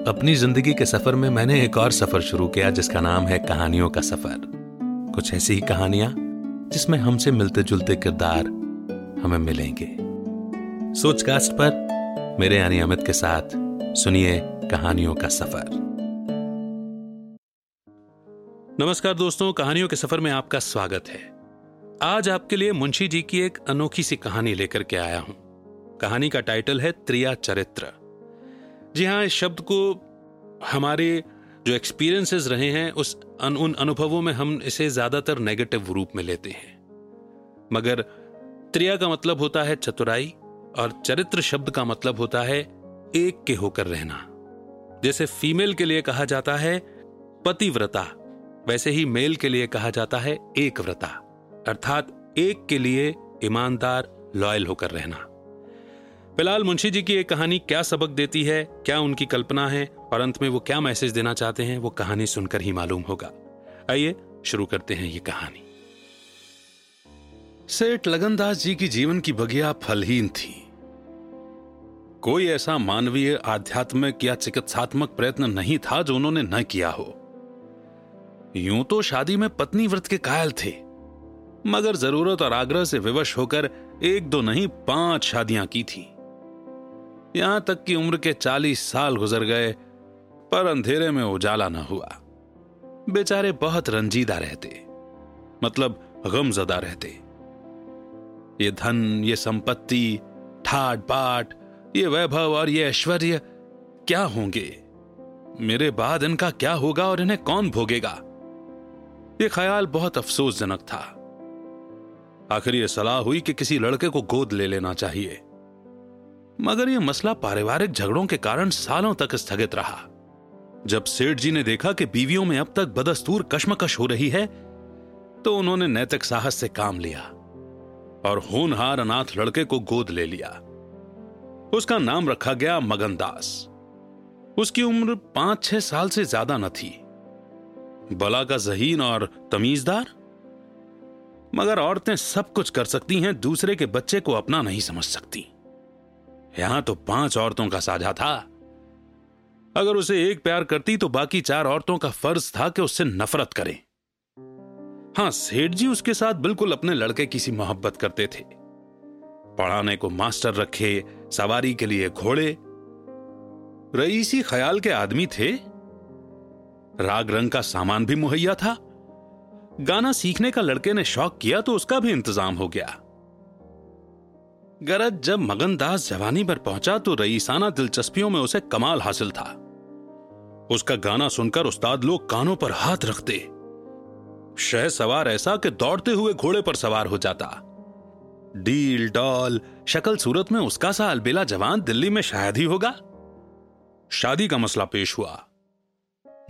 अपनी ज़िंदगी के सफ़र में मैंने एक और सफ़र शुरू किया, जिसका नाम है कहानियों का सफ़र। कुछ ऐसी ही कहानियाँ, जिसमें हमसे मिलते जुलते किरदार हमें मिलेंगे। सोचकास्ट पर मेरे यानी अमित के साथ सुनिए कहानियों का सफ़र। नमस्कार दोस्तों, कहानियों के सफ़र में आपका स्वागत है। आज आपके लिए मुंशी जी की एक अनोखी सी कहानी लेकर के आया हूँ। कहानी का टाइटल है त्रिया चरित्र। जी हाँ इस शब्द को हमारे जो एक्सपीरियंसेस रहे हैं उस अन, उन अनुभवों में हम इसे ज़्यादातर नेगेटिव रूप में लेते हैं। मगर त्रिया का मतलब होता है चतुराई और चरित्र शब्द का मतलब होता है एक के होकर रहना। जैसे फीमेल के लिए कहा जाता है पतिव्रता वैसे ही मेल के लिए कहा जाता है एक व्रता अर्थात एक के लिए ईमानदार लॉयल होकर रहना। फ़िलहाल मुंशी जी की एक कहानी क्या सबक देती है, क्या उनकी कल्पना है, और अंत में वो क्या मैसेज देना चाहते हैं, वो कहानी सुनकर ही मालूम होगा। आइए, शुरू करते हैं ये कहानी। सेठ लगनदास जी की जीवन की बगिया फलहीन थी। कोई ऐसा मानवीय, आध्यात्मिक या चिकित्सात्मक प्रयत्न नहीं था जो उन्होंने न किया हो। यूँ तो शादी में पत्नी व्रत के कायल थे, मगर ज़रूरत और आग्रह से विवश होकर एक दो नहीं, पाँच शादियाँ की थी। यहाँ तक कि उम्र के चालीस साल गुजर गए, पर अंधेरे में उजाला न हुआ। बेचारे बहुत रंजीदा रहते मतलब गमजदा रहते। ये धन, ये संपत्ति ठाट बाट ये वैभव और ये ऐश्वर्य क्या होंगे? मेरे बाद इनका क्या होगा और इन्हें कौन भोगेगा? ये ख्याल बहुत अफसोसजनक था। आखिर ये सलाह हुई कि किसी लड़के को गोद ले लेना चाहिए। मगर यह मसला पारिवारिक झगड़ों के कारण सालों तक स्थगित रहा। जब सेठ जी ने देखा कि बीवियों में अब तक बदस्तूर कश्मकश हो रही है तो उन्होंने नैतिक साहस से काम लिया और होनहार अनाथ लड़के को गोद ले लिया। उसका नाम रखा गया मगनदास। उसकी उम्र पाँच छह साल से ज़्यादा न थी। बला का जहीन और तमीजदार? मगर औरतें सब कुछ कर सकती हैं, दूसरे के बच्चे को अपना नहीं समझ सकती। यहाँ तो पाँच औरतों का साझा था। अगर उसे एक प्यार करती तो बाकी चार औरतों का फ़र्ज़ था कि उससे नफरत करें। हाँ, सेठ जी उसके साथ बिल्कुल अपने लड़के की सी मोहब्बत करते थे। पढ़ाने को मास्टर रखे, सवारी के लिए घोड़े। रईसी ख्याल के आदमी थे। राग रंग का सामान भी मुहैया था। गाना सीखने का लड़के ने शौक किया तो उसका भी इंतज़ाम हो गया। गरज जब मगनदास जवानी पर पहुँचा तो रईसाना दिलचस्पियों में उसे कमाल हासिल था। उसका गाना सुनकर उस्ताद लोग कानों पर हाथ रखते। शह सवार ऐसा कि दौड़ते हुए घोड़े पर सवार हो जाता। डील, डॉल, शक्ल सूरत में उसका सा अलबेला जवान दिल्ली में शायद ही होगा। शादी का मसला पेश हुआ।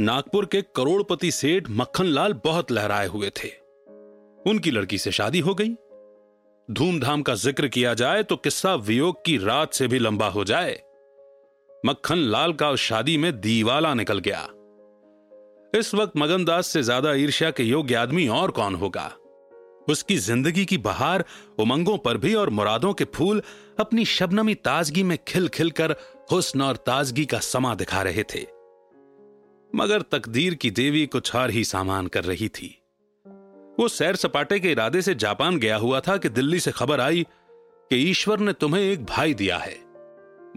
नागपुर के करोड़पति सेठ मक्खन लाल बहुत लहराए हुए थे। उनकी लड़की से शादी हो गई। धूमधाम का ज़िक्र किया जाए तो किस्सा वियोग की रात से भी लंबा हो जाए। मक्खन लाल का उस शादी में दीवाला निकल गया। इस वक्त मगनदास से ज़्यादा ईर्ष्या के योग्य आदमी और कौन होगा? उसकी ज़िंदगी की बहार, उमंगों पर भी और मुरादों के फूल अपनी शबनमी ताजगी में खिल खिल कर हुस्न और ताजगी का समा दिखा रहे थे। मगर तकदीर की देवी कुछ और ही सामान कर रही थी। वो सैर सपाटे के इरादे से जापान गया हुआ था कि दिल्ली से खबर आई कि ईश्वर ने तुम्हें एक भाई दिया है।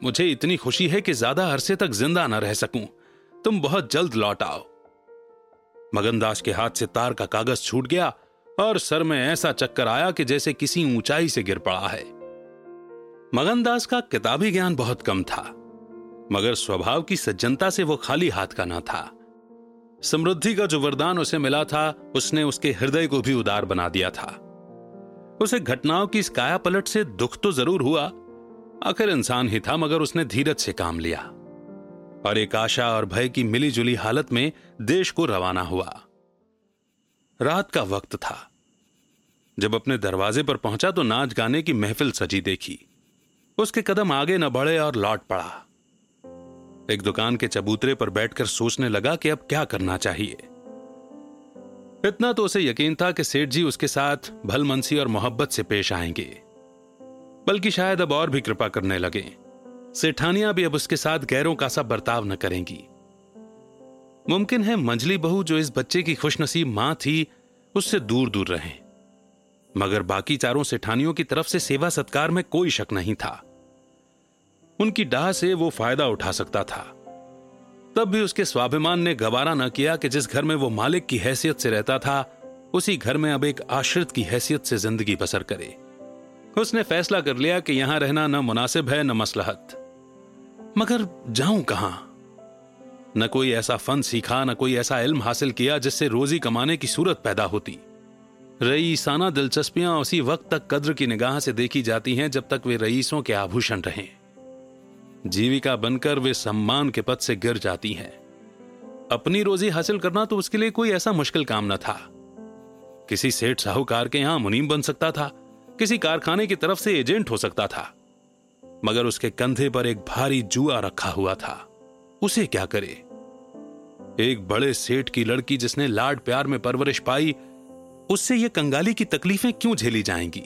मुझे इतनी खुशी है कि ज़्यादा अरसे तक ज़िंदा न रह सकूँ। तुम बहुत जल्द लौट आओ। मगनदास के हाथ से तार का कागज़ छूट गया और सर में ऐसा चक्कर आया कि जैसे किसी ऊंचाई से गिर पड़ा है। मगनदास का किताबी ज्ञान बहुत कम था, मगर स्वभाव की सज्जनता से वो खाली हाथ का ना था। समृद्धि का जो वरदान उसे मिला था, उसने उसके हृदय को भी उदार बना दिया था। उसे घटनाओं की इस काया पलट से दुख तो ज़रूर हुआ। आखिर इंसान ही था, मगर उसने धीरज से काम लिया। और एक आशा और भय की मिली जुली हालत में देश को रवाना हुआ। रात का वक्त था। जब अपने दरवाजे पर पहुँचा तो नाच गाने की महफिल सजी देखी। उसके कदम आगे न बढ़े और लौट पड़ा। एक दुकान के चबूतरे पर बैठकर सोचने लगा कि अब क्या करना चाहिए। इतना तो उसे यकीन था कि सेठ जी उसके साथ भलमनसी और मोहब्बत से पेश आएँगे। बल्कि शायद अब और भी कृपा करने लगे। सेठानियाँ भी अब उसके साथ गैरों का सा बर्ताव न करेंगी। मुमकिन है मंजली बहू जो इस बच्चे की खुशनसीब माँ थी, उससे दूर दूर रहे। मगर बाकी चारों सेठानियों की तरफ़ से सेवा सत्कार में कोई शक नहीं था। उनकी डाह से वो फ़ायदा उठा सकता था। तब भी उसके स्वाभिमान ने गवारा न किया कि जिस घर में वो मालिक की हैसियत से रहता था, उसी घर में अब एक आश्रित की हैसियत से ज़िंदगी बसर करे। उसने फैसला कर लिया कि यहाँ रहना न मुनासिब है, न मसलहत। मगर जाऊँ कहाँ? न कोई ऐसा फन सीखा, न कोई ऐसा इल्म हासिल किया जिससे रोजी कमाने की सूरत पैदा होती। रईसाना दिलचस्पियाँ उसी वक्त तक कद्र की निगाह से देखी जाती हैं जब तक वे रईसों के आभूषण रहें। जीविका बनकर वे सम्मान के पद से गिर जाती हैं। अपनी रोजी हासिल करना तो उसके लिए कोई ऐसा मुश्किल काम न था। किसी सेठ साहूकार के यहाँ मुनीम बन सकता था, किसी कारखाने की तरफ़ से एजेंट हो सकता था, मगर उसके कंधे पर एक भारी जुआ रखा हुआ था। उसे क्या करे? एक बड़े सेठ की लड़की जिसने लाड प्यार में परवरिश पाई, उससे यह कंगाली की तकलीफें क्यों झेली जाएँगी?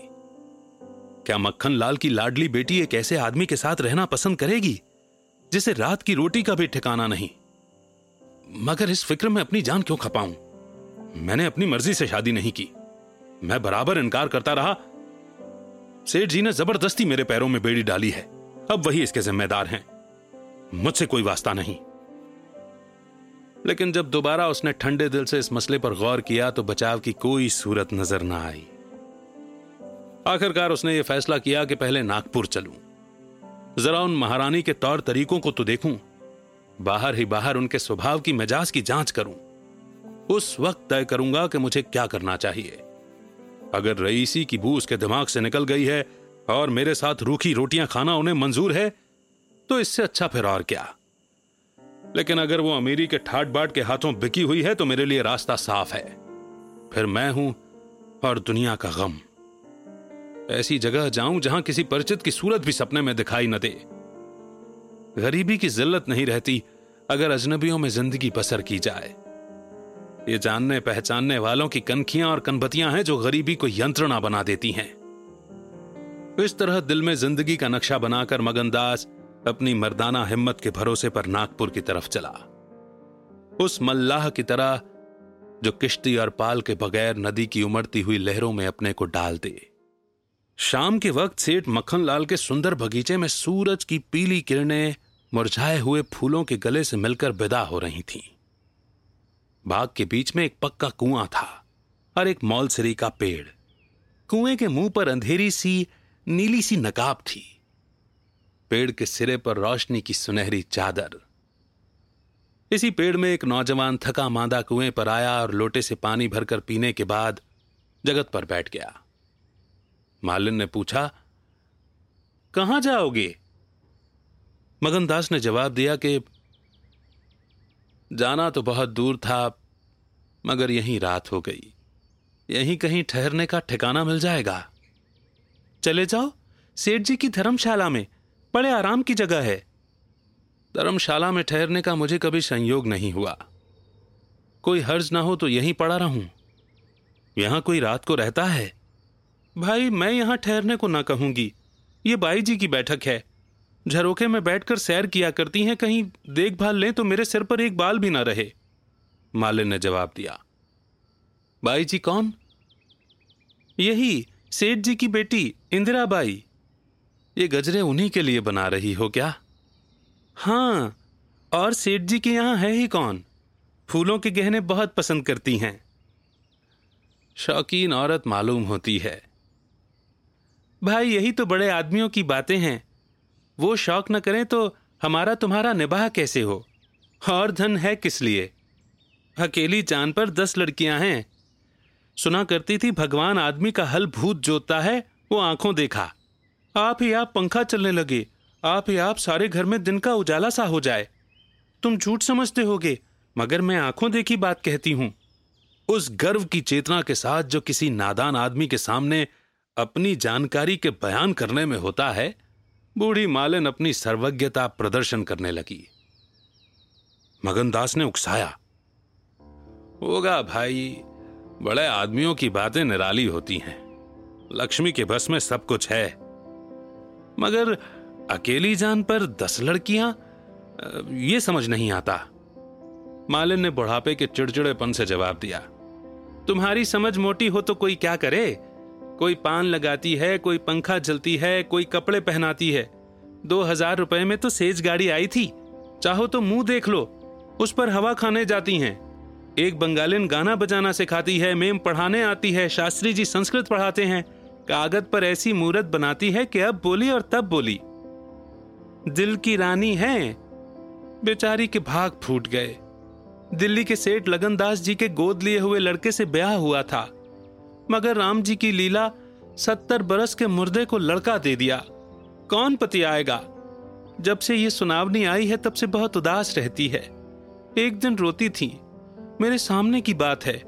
क्या मक्खन लाल की लाडली बेटी एक ऐसे आदमी के साथ रहना पसंद करेगी, जिसे रात की रोटी का भी ठिकाना नहीं? मगर इस फ़िक्र में अपनी जान क्यों खपाऊं? मैंने अपनी मर्ज़ी से शादी नहीं की। मैं बराबर इनकार करता रहा। सेठ जी ने ज़बरदस्ती मेरे पैरों में बेड़ी डाली है। अब वही इसके जिम्मेदार हैं। मुझसे कोई वास्ता नहीं। लेकिन जब दोबारा उसने ठंडे दिल से इस मसले पर गौर किया तो बचाव की कोई सूरत नज़र ना आई। आखिरकार उसने यह फैसला किया कि पहले नागपुर चलूँ। जरा उन महारानी के तौर तरीकों को तो देखूँ, बाहर ही बाहर उनके स्वभाव की मिजाज की जाँच करूँ। उस वक्त तय करूँगा कि मुझे क्या करना चाहिए। अगर रईसी की बू उसके दिमाग से निकल गई है और मेरे साथ रूखी रोटियाँ खाना उन्हें मंजूर है तो इससे अच्छा फिर और क्या। लेकिन अगर वो अमीरी के ठाट बाट के हाथों बिकी हुई है तो मेरे लिए रास्ता साफ़ है। फिर मैं हूँ और दुनिया का गम। ऐसी जगह जाऊँ जहाँ किसी परिचित की सूरत भी सपने में दिखाई न दे। गरीबी की जिल्लत नहीं रहती, अगर अजनबियों में ज़िंदगी बसर की जाए। ये जानने पहचानने वालों की कनखियाँ और कनबतियाँ हैं जो गरीबी को यंत्रणा बना देती हैं। इस तरह दिल में ज़िंदगी का नक्शा बनाकर मगनदास अपनी मर्दाना हिम्मत के भरोसे पर नागपुर की तरफ़ चला। उस मल्लाह की तरह, जो किश्ती और पाल के बगैर नदी की उमड़ती हुई लहरों में अपने को डाल दे। शाम के वक्त सेठ मक्खनलाल के सुंदर बगीचे में सूरज की पीली किरणें मुरझाए हुए फूलों के गले से मिलकर विदा हो रही थीं। बाग के बीच में एक पक्का कुआँ था और एक मौलसरी का पेड़। कुएँ के मुँह पर अंधेरी सी, नीली सी नकाब थी। पेड़ के सिरे पर रोशनी की सुनहरी चादर। इसी पेड़ में एक नौजवान थका मांदा कुएँ पर आया और लोटे से पानी भरकर पीने के बाद जगत पर बैठ गया। मालिन ने पूछा, कहाँ जाओगे? मगनदास ने जवाब दिया कि, जाना तो बहुत दूर था, मगर यहीं रात हो गई। यहीं कहीं ठहरने का ठिकाना मिल जाएगा। चले जाओ, सेठ जी की धर्मशाला में, बड़े आराम की जगह है। धर्मशाला में ठहरने का मुझे कभी संयोग नहीं हुआ। कोई हर्ज ना हो तो यहीं पड़ा रहूँ। यहाँ कोई रात को रहता है? भाई, मैं यहाँ ठहरने को ना कहूँगी। ये बाई जी की बैठक है। झरोखे में बैठकर सैर किया करती हैं, कहीं देखभाल लें तो मेरे सिर पर एक बाल भी ना रहे। मालिन ने जवाब दिया। बाई जी कौन? यही सेठ जी की बेटी इंदिरा बाई ये गजरे उन्हीं के लिए बना रही हो क्या? हाँ और सेठ जी के यहाँ है ही कौन? फूलों के गहने बहुत पसंद करती हैं। शौकीन औरत मालूम होती है। भाई, यही तो बड़े आदमियों की बातें हैं। वो शौक न करें तो हमारा तुम्हारा निबाह कैसे हो? और धन है किस लिए? अकेली चाँद पर दस लड़कियाँ हैं। सुना करती थी, भगवान आदमी का हल भूत जोतता है, वो आँखों देखा। आप ही आप पंखा चलने लगे। आप ही आप सारे घर में दिन का उजाला सा हो जाए। तुम झूठ समझते होगे, मगर मैं आँखों देखी बात कहती हूँ। उस गर्व की चेतना के साथ जो किसी नादान आदमी के सामने अपनी जानकारी के बयान करने में होता है, बूढ़ी मालिन अपनी सर्वज्ञता प्रदर्शन करने लगी। मगनदास ने उकसाया। होगा भाई, बड़े आदमियों की बातें निराली होती हैं। लक्ष्मी के बस में सब कुछ है। मगर अकेली जान पर दस लड़कियाँ ये समझ नहीं आता। मालिन ने बुढ़ापे के चिड़चिड़ेपन से जवाब दिया, तुम्हारी समझ मोटी हो तो कोई क्या करे? कोई पान लगाती है, कोई पंखा जलती है, कोई कपड़े पहनाती है। दो हज़ार रुपए में तो सेज गाड़ी आई थी। चाहो तो मुँह देख लो। उस पर हवा खाने जाती हैं। एक बंगालिन गाना बजाना सिखाती है, मेम पढ़ाने आती है, शास्त्री जी संस्कृत पढ़ाते हैं। कागज़ पर ऐसी मूर्त बनाती है कि अब बोली और तब बोली। दिल की रानी है। बेचारी के भाग फूट गए। दिल्ली के सेठ लगनदास जी के गोद लिए हुए लड़के से ब्याह हुआ था। मगर राम जी की लीला सत्तर बरस के मुर्दे को लड़का दे दिया। कौन पति आएगा? जब से ये सुनावनी आई है, तब से बहुत उदास रहती है। एक दिन रोती थी, मेरे सामने की बात है।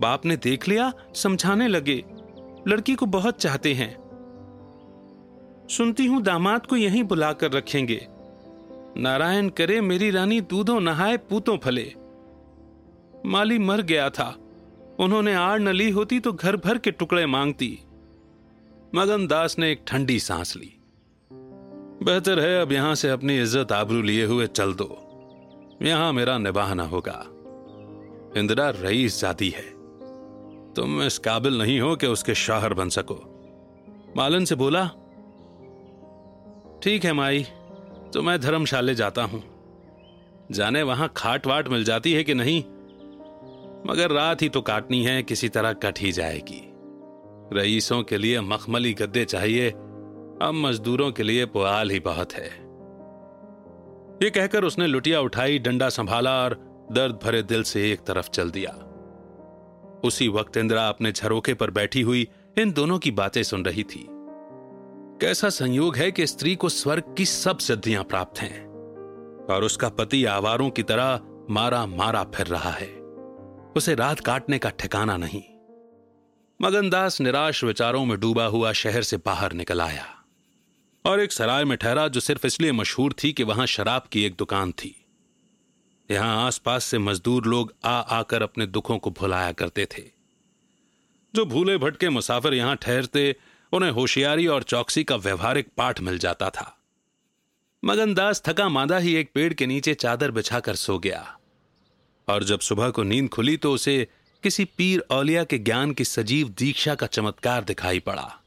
बाप ने देख लिया, समझाने लगे, लड़की को बहुत चाहते हैं। सुनती हूँ, दामाद को यहीं बुलाकर रखेंगे। नारायण करे, मेरी रानी दूधों नहाए, पूतों फले। माली मर गया था। उन्होंने आड़ न ली होती तो घर भर के टुकड़े मांगती। मगन दास ने एक ठंडी सांस ली। बेहतर है अब यहाँ से अपनी इज़्ज़त आबरू लिए हुए चल दो। यहाँ मेरा निभाना होगा। इंदिरा रईस जाती है। तुम इस काबिल नहीं हो कि उसके शाहर बन सको। मालन से बोला, ठीक है माई तो मैं धर्मशाले जाता हूँ। जाने वहाँ खाट वाट मिल जाती है कि नहीं? मगर रात ही तो काटनी है, किसी तरह कट ही जाएगी। रईसों के लिए मखमली गद्दे चाहिए, अब मजदूरों के लिए पुआल ही बहुत है। ये कहकर उसने लुटिया उठाई, डंडा संभाला और दर्द भरे दिल से एक तरफ़ चल दिया। उसी वक्त इंदिरा अपने झरोखे पर बैठी हुई इन दोनों की बातें सुन रही थी। कैसा संयोग है कि स्त्री को स्वर्ग की सब सिद्धियाँ प्राप्त हैं, और उसका पति आवारों की तरह मारा मारा फिर रहा है। उसे रात काटने का ठिकाना नहीं। मगनदास निराश विचारों में डूबा हुआ शहर से बाहर निकल आया और एक सराय में ठहरा जो सिर्फ़ इसलिए मशहूर थी कि वहाँ शराब की एक दुकान थी। यहाँ आसपास से मजदूर लोग आ आकर अपने दुखों को भुलाया करते थे। जो भूले भटके मुसाफिर यहाँ ठहरते, उन्हें होशियारी और चौकसी का व्यवहारिक पाठ मिल जाता था। मगनदास थका मादा ही एक पेड़ के नीचे चादर बिछाकर सो गया। और जब सुबह को नींद खुली तो उसे किसी पीर औलिया के ज्ञान की सजीव दीक्षा का चमत्कार दिखाई पड़ा,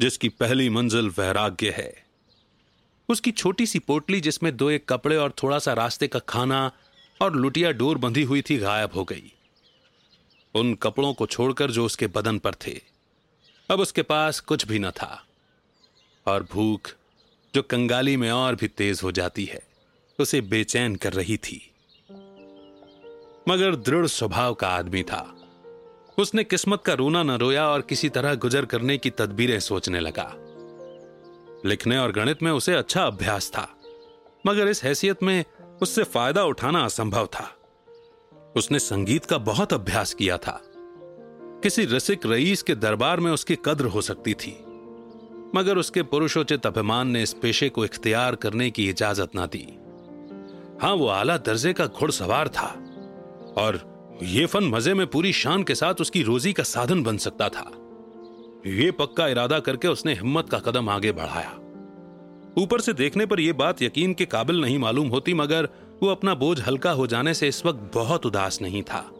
जिसकी पहली मंजिल वैराग्य है। उसकी छोटी सी पोटली जिसमें दो एक कपड़े और थोड़ा सा रास्ते का खाना और लुटिया डोर बंधी हुई थी गायब हो गई। उन कपड़ों को छोड़कर जो उसके बदन पर थे, अब उसके पास कुछ भी न था। और भूख, जो कंगाली में और भी तेज हो जाती है, उसे बेचैन कर रही थी। मगर दृढ़ स्वभाव का आदमी था। उसने किस्मत का रोना न रोया और किसी तरह गुजर करने की तदबीरें सोचने लगा। लिखने और गणित में उसे अच्छा अभ्यास था, मगर इस हैसियत में उससे फ़ायदा उठाना असंभव था। उसने संगीत का बहुत अभ्यास किया था। किसी रसिक रईस के दरबार में उसकी कद्र हो सकती थी, मगर उसके पुरुषोचित अभिमान ने इस पेशे को इख्तियार करने की इजाज़त ना दी। हाँ, वो आला दर्जे का घुड़सवार था। और ये फन मज़े में पूरी शान के साथ उसकी रोजी का साधन बन सकता था। ये पक्का इरादा करके उसने हिम्मत का कदम आगे बढ़ाया। ऊपर से देखने पर यह बात यकीन के काबिल नहीं मालूम होती, मगर वो अपना बोझ हल्का हो जाने से इस वक्त बहुत उदास नहीं था।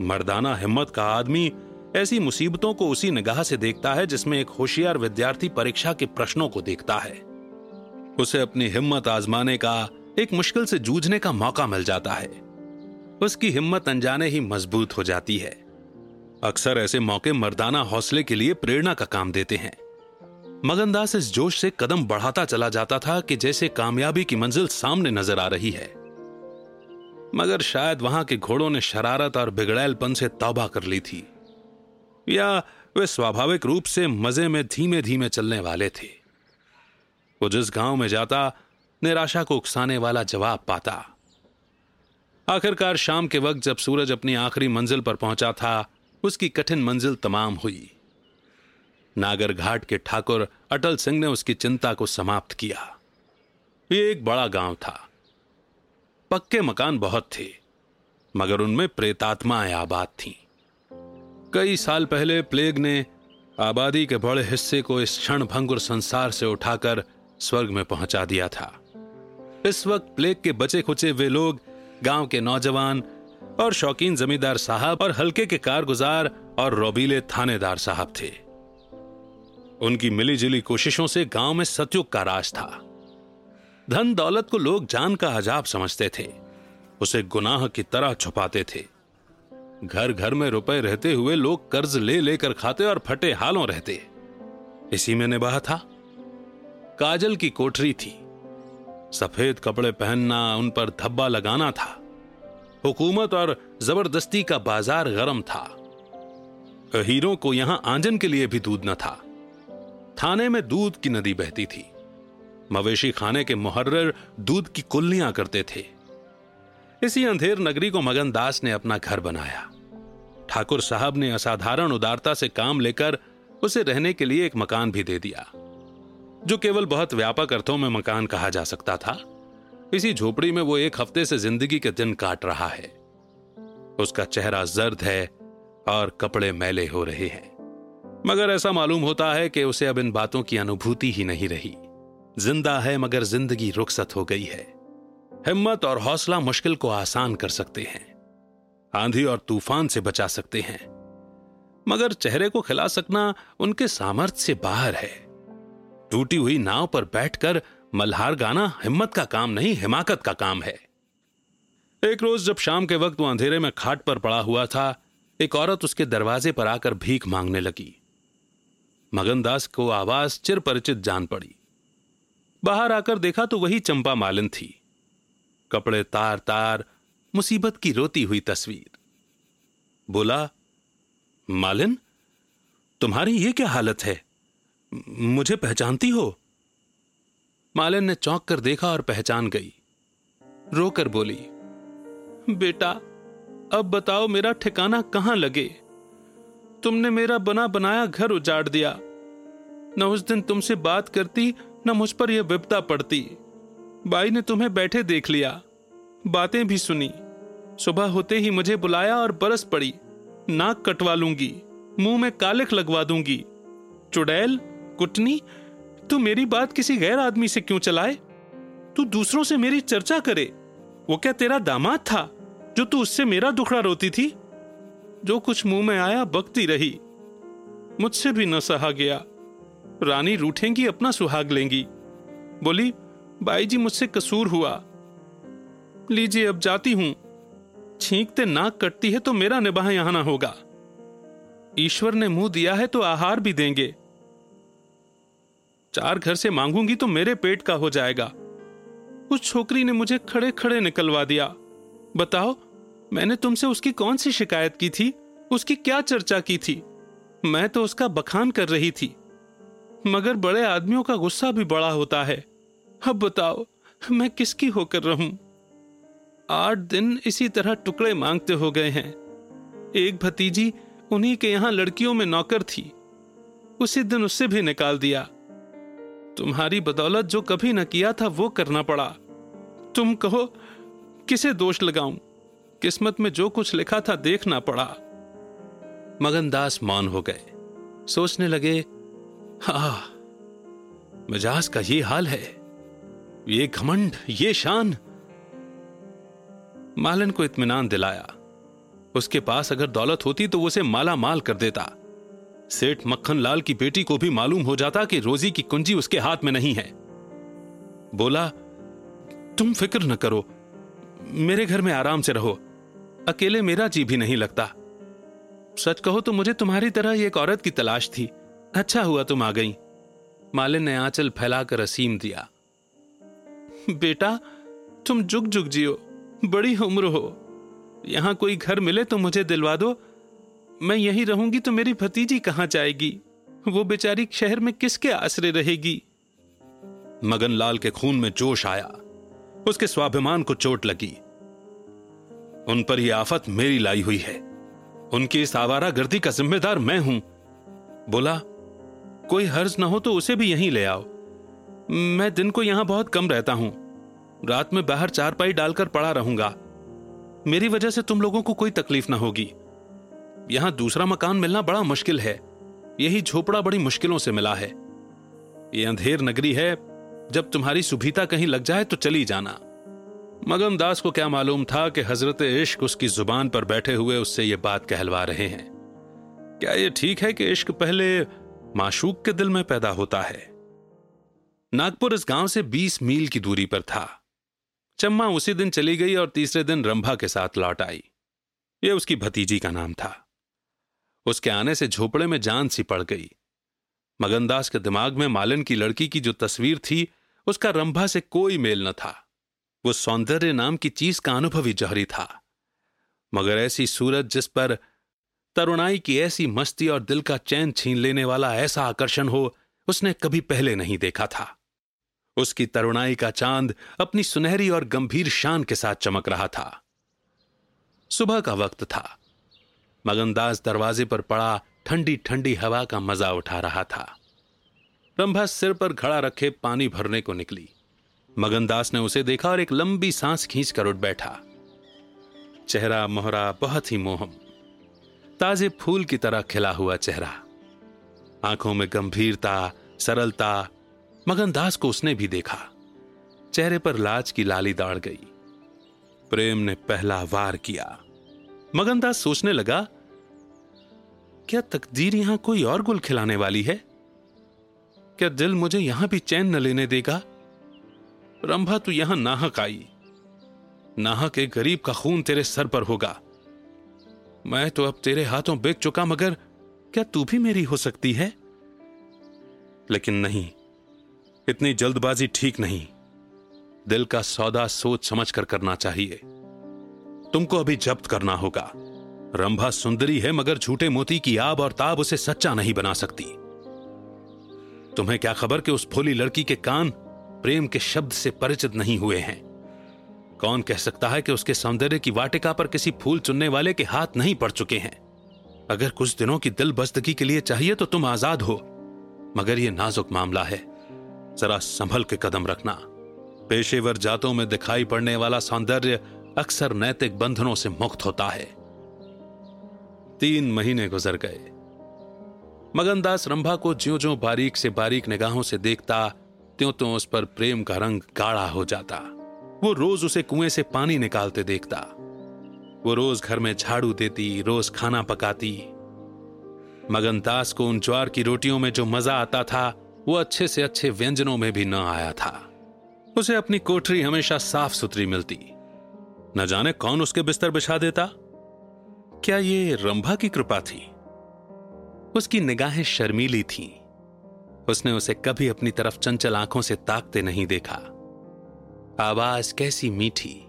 मर्दाना हिम्मत का आदमी ऐसी मुसीबतों को उसी निगाह से देखता है जिसमें एक होशियार विद्यार्थी परीक्षा के प्रश्नों को देखता है। उसे अपनी हिम्मत आजमाने का, एक मुश्किल से जूझने का मौका मिल जाता है। उसकी हिम्मत अनजाने ही मज़बूत हो जाती है। अक्सर ऐसे मौके मर्दाना हौसले के लिए प्रेरणा का काम देते हैं। मगनदास इस जोश से कदम बढ़ाता चला जाता था कि जैसे कामयाबी की मंजिल सामने नज़र आ रही है। मगर शायद वहाँ के घोड़ों ने शरारत और बिगड़ैलपन से तौबा कर ली थी। या वे स्वाभाविक रूप से मज़े में धीमे धीमे चलने वाले थे। वो जिस गाँव में जाता, निराशा को उकसाने वाला जवाब पाता। आखिरकार शाम के वक्त जब सूरज अपनी आखिरी मंजिल पर पहुँचा था, उसकी कठिन मंजिल तमाम हुई। नागर घाट के ठाकुर अटल सिंह ने उसकी चिंता को समाप्त किया। ये एक बड़ा गाँव था। पक्के मकान बहुत थे, मगर उनमें प्रेतात्माएँ आबाद थीं। कई साल पहले प्लेग ने आबादी के बड़े हिस्से को इस क्षण भंगुर संसार से उठाकर स्वर्ग में पहुँचा दिया था। इस वक्त प्लेग के बचे खुचे वे लोग गाँव के नौजवान और शौकीन जमींदार साहब और हल्के के कारगुजार और रोबीले थानेदार साहब थे। उनकी मिलीजुली कोशिशों से गाँव में सतयुग का राज था। धन दौलत को लोग जान का अजाब समझते थे। उसे गुनाह की तरह छुपाते थे। घर घर में रुपए रहते हुए लोग कर्ज ले लेकर खाते और फटे हालों रहते। इसी में निबाह था। काजल की कोठरी थी। सफ़ेद कपड़े पहनना, उन पर धब्बा लगाना था। हुकूमत और ज़बरदस्ती का बाज़ार गरम था। हीरों को यहाँ आंजन के लिए भी दूध न था। थाने में दूध की नदी बहती थी। मवेशी खाने के मुहर्र दूध की कुल्लियाँ करते थे। इसी अंधेर नगरी को मगन दास ने अपना घर बनाया। ठाकुर साहब ने असाधारण उदारता से काम लेकर उसे रहने के लिए एक मकान भी दे दिया। जो केवल बहुत व्यापक अर्थों में मकान कहा जा सकता था, इसी झोपड़ी में वो एक हफ़्ते से ज़िंदगी के दिन काट रहा है। उसका चेहरा जर्द है और कपड़े मैले हो रहे हैं। मगर ऐसा मालूम होता है कि उसे अब इन बातों की अनुभूति ही नहीं रही। ज़िंदा है मगर ज़िंदगी रुखसत हो गई है। हिम्मत और हौसला मुश्किल को आसान कर सकते हैं। आंधी और तूफ़ान से बचा सकते हैं। मगर चेहरे को खिला सकना उनके सामर्थ्य से बाहर है। टूटी हुई नाव पर बैठकर मल्हार गाना हिम्मत का काम नहीं, हिमाकत का काम है। एक रोज जब शाम के वक्त वो अंधेरे में खाट पर पड़ा हुआ था, एक औरत उसके दरवाजे पर आकर भीख मांगने लगी। मगनदास को आवाज़ चिर परिचित जान पड़ी। बाहर आकर देखा तो वही चंपा मालिन थी। कपड़े तार तार, मुसीबत की रोती हुई तस्वीर। बोला, मालिन, तुम्हारी ये क्या हालत है? मुझे पहचानती हो? मालिन ने चौंक कर देखा और पहचान गई। रोकर बोली, बेटा, अब बताओ मेरा ठिकाना कहाँ लगे? तुमने मेरा बना बनाया घर उजाड़ दिया। न उस दिन तुमसे बात करती, न मुझ पर यह विपदा पड़ती। बाई ने तुम्हें बैठे देख लिया। बातें भी सुनी। सुबह होते ही मुझे बुलाया और बरस पड़ी। नाक कटवा लूँगी। मुँह में कालिक लगवा दूँगी। चुड़ैल कुटनी, तू मेरी बात किसी गैर आदमी से क्यों चलाए? तू दूसरों से मेरी चर्चा करे। वो क्या तेरा दामाद था, जो तू उससे मेरा दुखड़ा रोती थी? जो कुछ मुँह में आया, बकती रही। मुझसे भी न सहा गया। रानी रूठेंगी, अपना सुहाग लेंगी। बोली बाई जी मुझसे कसूर हुआ। लीजिए, अब जाती हूँ। छींकते नाक कटती है तो मेरा निबाह यहाँ ना होगा। ईश्वर ने मुँह दिया है तो आहार भी देंगे। चार घर से मांगूँगी तो मेरे पेट का हो जाएगा। उस छोकरी ने मुझे खड़े खड़े निकलवा दिया। बताओ, मैंने तुमसे उसकी कौन सी शिकायत की थी? उसकी क्या चर्चा की थी? मैं तो उसका बखान कर रही थी। मगर बड़े आदमियों का गुस्सा भी बड़ा होता है। अब बताओ, मैं किसकी होकर रहूँ? आठ दिन इसी तरह टुकड़े मांगते हो गए हैं। एक भतीजी उन्हीं के यहाँ लड़कियों में नौकर थी। उसी दिन उससे भी निकाल दिया। तुम्हारी बदौलत जो कभी न किया था वो करना पड़ा। तुम कहो, किसे दोष लगाऊँ? किस्मत में जो कुछ लिखा था देखना पड़ा। मगनदास मौन हो गए। सोचने लगे, हा, मिजाज का ये हाल है। ये घमंड, ये शान। मालन को इत्मीनान दिलाया। उसके पास अगर दौलत होती तो उसे माला माल कर देता। सेठ मक्खन लाल की बेटी को भी मालूम हो जाता कि रोजी की कुंजी उसके हाथ में नहीं है। बोला, तुम फ़िक्र न करो। मेरे घर में आराम से रहो। अकेले मेरा जी भी नहीं लगता। सच कहो तो मुझे तुम्हारी तरह एक औरत की तलाश थी। अच्छा हुआ तुम आ गई। मालिन ने आंचल फैलाकर असीम दिया। बेटा, तुम जुग जुग जियो। बड़ी उम्र हो। यहाँ कोई घर मिले तो मुझे दिलवा दो। मैं यहीं रहूँगी तो मेरी भतीजी कहाँ जाएगी? वो बेचारी शहर में किसके आसरे रहेगी? मगन लाल के खून में जोश आया। उसके स्वाभिमान को चोट लगी। उन पर यह आफत मेरी लाई हुई है। उनकी इस आवारा गर्दी का जिम्मेदार मैं हूँ। बोला, कोई हर्ज ना हो तो उसे भी यहीं ले आओ। मैं दिन को यहाँ बहुत कम रहता हूँ। रात में बाहर चारपाई डालकर पड़ा रहूँगा। मेरी वजह से तुम लोगों को कोई तकलीफ़ ना होगी। यहाँ दूसरा मकान मिलना बड़ा मुश्किल है। यही झोपड़ा बड़ी मुश्किलों से मिला है। ये अंधेर नगरी है। जब तुम्हारी सुभीता कहीं लग जाए तो चली जाना। मगन दास को क्या मालूम था कि हज़रत इश्क उसकी ज़ुबान पर बैठे हुए उससे यह बात कहलवा रहे हैं। क्या यह ठीक है कि इश्क पहले माशूक के दिल में पैदा होता है? नागपुर इस गाँव से 20 मील की दूरी पर था। चम्मा उसी दिन चली गई और तीसरे दिन रंभा के साथ लौट आई। यह उसकी भतीजी का नाम था। उसके आने से झोपड़े में जान सी पड़ गई। मगनदास के दिमाग में मालिन की लड़की की जो तस्वीर थी, उसका रंभा से कोई मेल न था। वो सौंदर्य नाम की चीज़ का अनुभवी जहरी था। मगर ऐसी सूरत जिस पर तरुणाई की ऐसी मस्ती और दिल का चैन छीन लेने वाला ऐसा आकर्षण हो, उसने कभी पहले नहीं देखा था। उसकी तरुणाई का चाँद अपनी सुनहरी और गंभीर शान के साथ चमक रहा था। सुबह का वक्त था। मगनदास दरवाजे पर पड़ा ठंडी ठंडी हवा का मज़ा उठा रहा था। रंभा सिर पर खड़ा रखे पानी भरने को निकली। मगनदास ने उसे देखा और एक लंबी सांस खींच कर उठ बैठा। चेहरा मोहरा, बहुत ही मोहम। ताजे फूल की तरह खिला हुआ चेहरा। आँखों में गंभीरता, सरलता, मगनदास को उसने भी देखा। चेहरे पर लाज की लाली दाड़ गई। प्रेम ने पहला वार किया। मगनदास सोचने लगा, क्या तकदीर यहाँ कोई और गुल खिलाने वाली है? क्या दिल मुझे यहाँ भी चैन न लेने देगा? रंभा, तू यहाँ नाहक आई। नाहक एक गरीब का खून तेरे सर पर होगा। मैं तो अब तेरे हाथों बिक चुका, मगर क्या तू भी मेरी हो सकती है? लेकिन नहीं, इतनी जल्दबाजी ठीक नहीं। दिल का सौदा सोच समझ कर करना चाहिए। तुमको अभी जब्त करना होगा। रंभा सुंदरी है, मगर झूठे मोती की आब और ताब उसे सच्चा नहीं बना सकती। तुम्हें क्या खबर कि उस भोली लड़की के कान प्रेम के शब्द से परिचित नहीं हुए हैं? कौन कह सकता है कि उसके सौंदर्य की वाटिका पर किसी फूल चुनने वाले के हाथ नहीं पड़ चुके हैं? अगर कुछ दिनों की दिल बस्तगी के लिए चाहिए तो तुम आज़ाद हो। मगर यह नाजुक मामला है। जरा संभल के कदम रखना। पेशेवर जातों में दिखाई पड़ने वाला सौंदर्य अक्सर नैतिक बंधनों से मुक्त होता है। तीन महीने गुजर गए। मगनदास रंभा को ज्यो ज्यो बारीक से बारीक निगाहों से देखता त्यों त्यों उस पर प्रेम का रंग गाढ़ा हो जाता। वो रोज उसे कुएँ से पानी निकालते देखता। वो रोज घर में झाड़ू देती, रोज खाना पकाती। मगनदास को उन ज्वार की रोटियों में जो मज़ा आता था, वो अच्छे से अच्छे व्यंजनों में भी न आया था। उसे अपनी कोठरी हमेशा साफ़ सुथरी मिलती। न जाने कौन उसके बिस्तर बिछा देता। क्या ये रंभा की कृपा थी? उसकी निगाहें शर्मीली थीं। उसने उसे कभी अपनी तरफ़ चंचल आँखों से ताकते नहीं देखा। आवाज़ कैसी मीठी।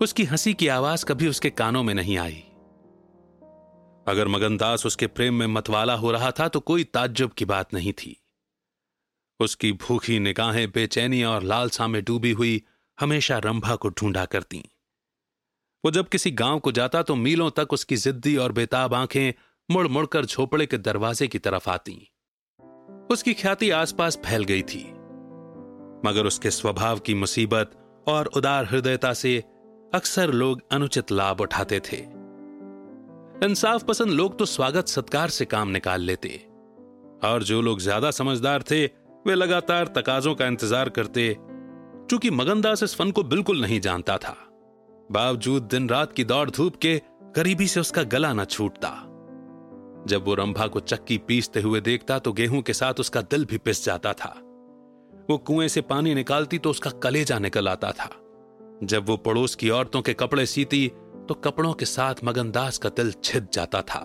उसकी हँसी की आवाज़ कभी उसके कानों में नहीं आई। अगर मगनदास उसके प्रेम में मतवाला हो रहा था तो कोई ताज्जुब की बात नहीं थी। उसकी भूखी निगाहें बेचैनी और लालसा में डूबी हुई हमेशा रंभा को ढूंढा करती। वो जब किसी गाँव को जाता तो मीलों तक उसकी जिद्दी और बेताब आँखें मुड़ मुड़कर झोपड़े के दरवाजे की तरफ़ आती। उसकी ख्याति आसपास फैल गई थी। मगर उसके स्वभाव की मुसीबत और उदार हृदयता से अक्सर लोग अनुचित लाभ उठाते थे। इंसाफ पसंद लोग तो स्वागत सत्कार से काम निकाल लेते। और जो लोग ज़्यादा समझदार थे, वे लगातार तकाजों का इंतज़ार करते चूँकि मगनदास इस फन को बिल्कुल नहीं जानता था। बावजूद दिन रात की दौड़ धूप के करीबी से उसका गला न छूटता। जब वो रंभा को चक्की पीसते हुए देखता तो गेहूँ के साथ उसका दिल भी पिस जाता था। वो कुएँ से पानी निकालती तो उसका कलेजा निकल आता था। जब वो पड़ोस की औरतों के कपड़े सीती तो कपड़ों के साथ मगनदास का दिल छिद जाता था।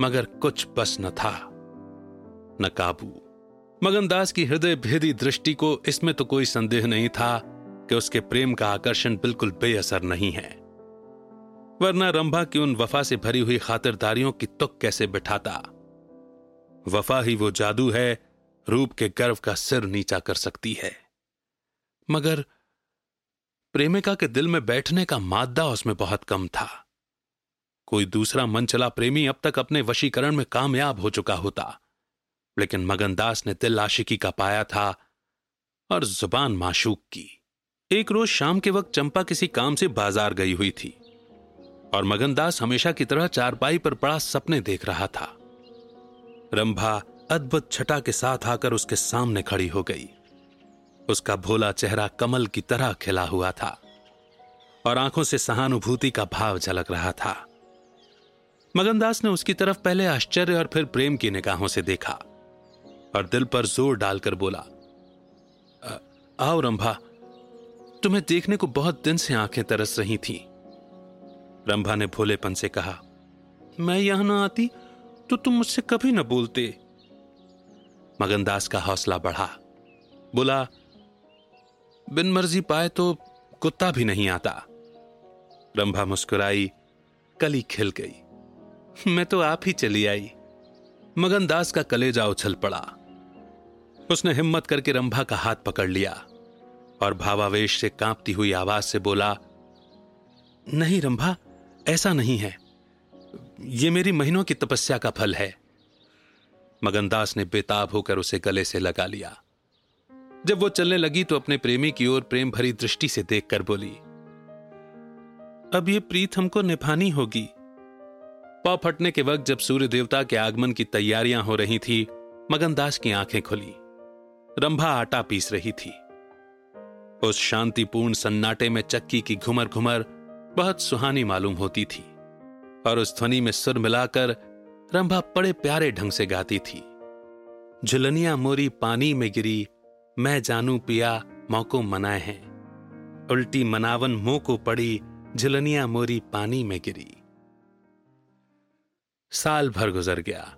मगर कुछ बस न था। न काबू। मगनदास की हृदय भेदी दृष्टि को इसमें तो कोई संदेह नहीं था कि उसके प्रेम का आकर्षण बिल्कुल बेअसर नहीं है। वरना रंभा की उन वफा से भरी हुई खातिरदारियों की तुक कैसे बिठाता? वफा ही वो जादू है, रूप के गर्व का सिर नीचा कर सकती है। मगर प्रेमिका के दिल में बैठने का मादा उसमें बहुत कम था। कोई दूसरा मन चला प्रेमी अब तक अपने वशीकरण में कामयाब हो चुका होता। लेकिन मगनदास ने दिल आशिकी का पाया था और ज़ुबान माशूक की। एक रोज शाम के वक्त चंपा किसी काम से बाज़ार गई हुई थी और मगनदास हमेशा की तरह चारपाई पर बड़ा सपने देख रहा था। रंभा अद्भुत छटा के साथ आकर उसके सामने खड़ी हो गई। उसका भोला चेहरा कमल की तरह खिला हुआ था और आँखों से सहानुभूति का भाव झलक रहा था। मगनदास ने उसकी तरफ़ पहले आश्चर्य और फिर प्रेम की निगाहों से देखा। और दिल पर ज़ोर डालकर बोला आओ रंभा, तुम्हें देखने को बहुत दिन से आँखें तरस रही थी। रंभा ने भोलेपन से कहा, मैं यहाँ ना आती तो तुम मुझसे कभी ना बोलते। मगनदास का हौसला बढ़ा, बोला, बिन मर्ज़ी पाए तो कुत्ता भी नहीं आता। रंभा मुस्कुराई, कली खिल गई, मैं तो आप ही चली आई। मगनदास का कलेजा उछल पड़ा। उसने हिम्मत करके रंभा का हाथ पकड़ लिया और भावावेश से कांपती हुई आवाज़ से बोला, नहीं रंभा, ऐसा नहीं है। यह मेरी महीनों की तपस्या का फल है। मगनदास ने बेताब होकर उसे गले से लगा लिया। जब वो चलने लगी तो अपने प्रेमी की ओर प्रेम भरी दृष्टि से देखकर बोली, अब ये प्रीत हमको निभानी होगी। पौ फटने के वक्त जब सूर्य देवता के आगमन की तैयारियाँ हो रही थी मगनदास की आँखें खुली। रंभा आटा पीस रही थी। उस शांतिपूर्ण सन्नाटे में चक्की की घुमर घुमर बहुत सुहानी मालूम होती थी और उस ध्वनि में सुर मिलाकर रंभा बड़े प्यारे ढंग से गाती थी। झुलनिया मोरी पानी में गिरी, मैं जानू पिया मौको मनाए हैं। उल्टी मनावन मोह को पड़ी, झुलनिया मोरी पानी में गिरी। साल भर गुजर गया।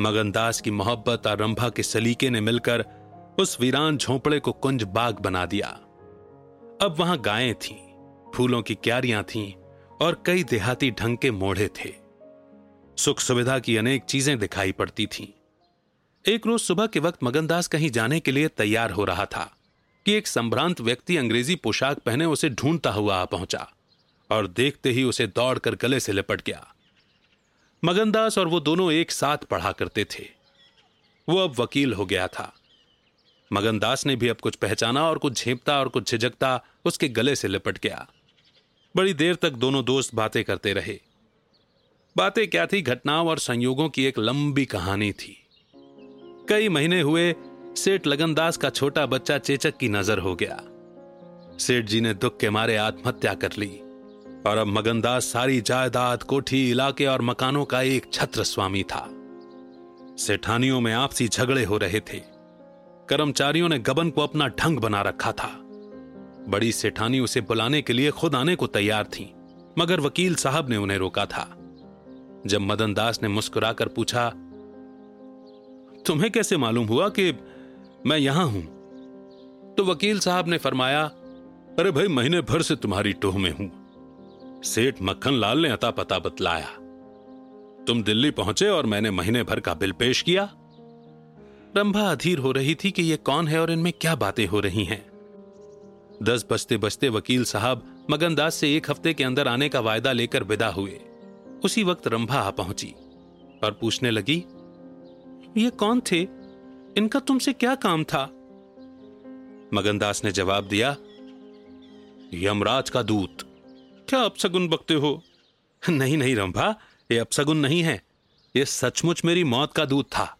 मगनदास की मोहब्बत और रंभा के सलीके ने मिलकर उस वीरान झोंपड़े को कुंज बाग बना दिया। अब वहाँ गायें थीं, फूलों की क्यारियाँ थीं और कई देहाती ढंग के मोढ़े थे। सुख सुविधा की अनेक चीज़ें दिखाई पड़ती थीं। एक रोज सुबह के वक्त मगनदास कहीं जाने के लिए तैयार हो रहा था कि एक संभ्रांत व्यक्ति अंग्रेज़ी पोशाक पहने उसे ढूंढता हुआ आ पहुँचा और देखते ही उसे दौड़कर गले से लिपट गया। मगनदास और वो दोनों एक साथ पढ़ा करते थे। वो अब वकील हो गया था। मगनदास ने भी अब कुछ पहचाना और कुछ झेपता और कुछ झिझकता उसके गले से लिपट गया। बड़ी देर तक दोनों दोस्त बातें करते रहे। बातें क्या थी? घटनाओं और संयोगों की एक लंबी कहानी थी। कई महीने हुए, सेठ लगनदास का छोटा बच्चा चेचक की नज़र हो गया। सेठ जी ने दुख के मारे आत्महत्या कर ली और अब मगनदास सारी जायदाद, कोठी, इलाके और मकानों का एक छत्र स्वामी था। सेठानियों में आपसी झगड़े हो रहे थे। कर्मचारियों ने गबन को अपना ढंग बना रखा था। बड़ी सेठानी उसे बुलाने के लिए खुद आने को तैयार थी, मगर वकील साहब ने उन्हें रोका था। जब मदन दास ने मुस्कुराकर पूछा, तुम्हें कैसे मालूम हुआ कि मैं यहाँ हूँ? तो वकील साहब ने फरमाया, अरे भाई, महीने भर से तुम्हारी टोह में हूँ। सेठ मक्खन लाल ने अता पता बतलाया, तुम दिल्ली पहुँचे और मैंने महीने भर का बिल पेश किया रंभा अधीर हो रही थी कि यह कौन है और इनमें क्या बातें हो रही हैं। दस बजते बजते वकील साहब मगनदास से एक हफ़्ते के अंदर आने का वायदा लेकर विदा हुए। उसी वक्त रंभा आ पहुँची और पूछने लगी, ये कौन थे? इनका तुमसे क्या काम था? मगनदास ने जवाब दिया, यमराज का दूत। क्या अपसगुन बकते हो? नहीं नहीं रंभा, ये अपसगुन नहीं है। ये सचमुच मेरी मौत का दूत था।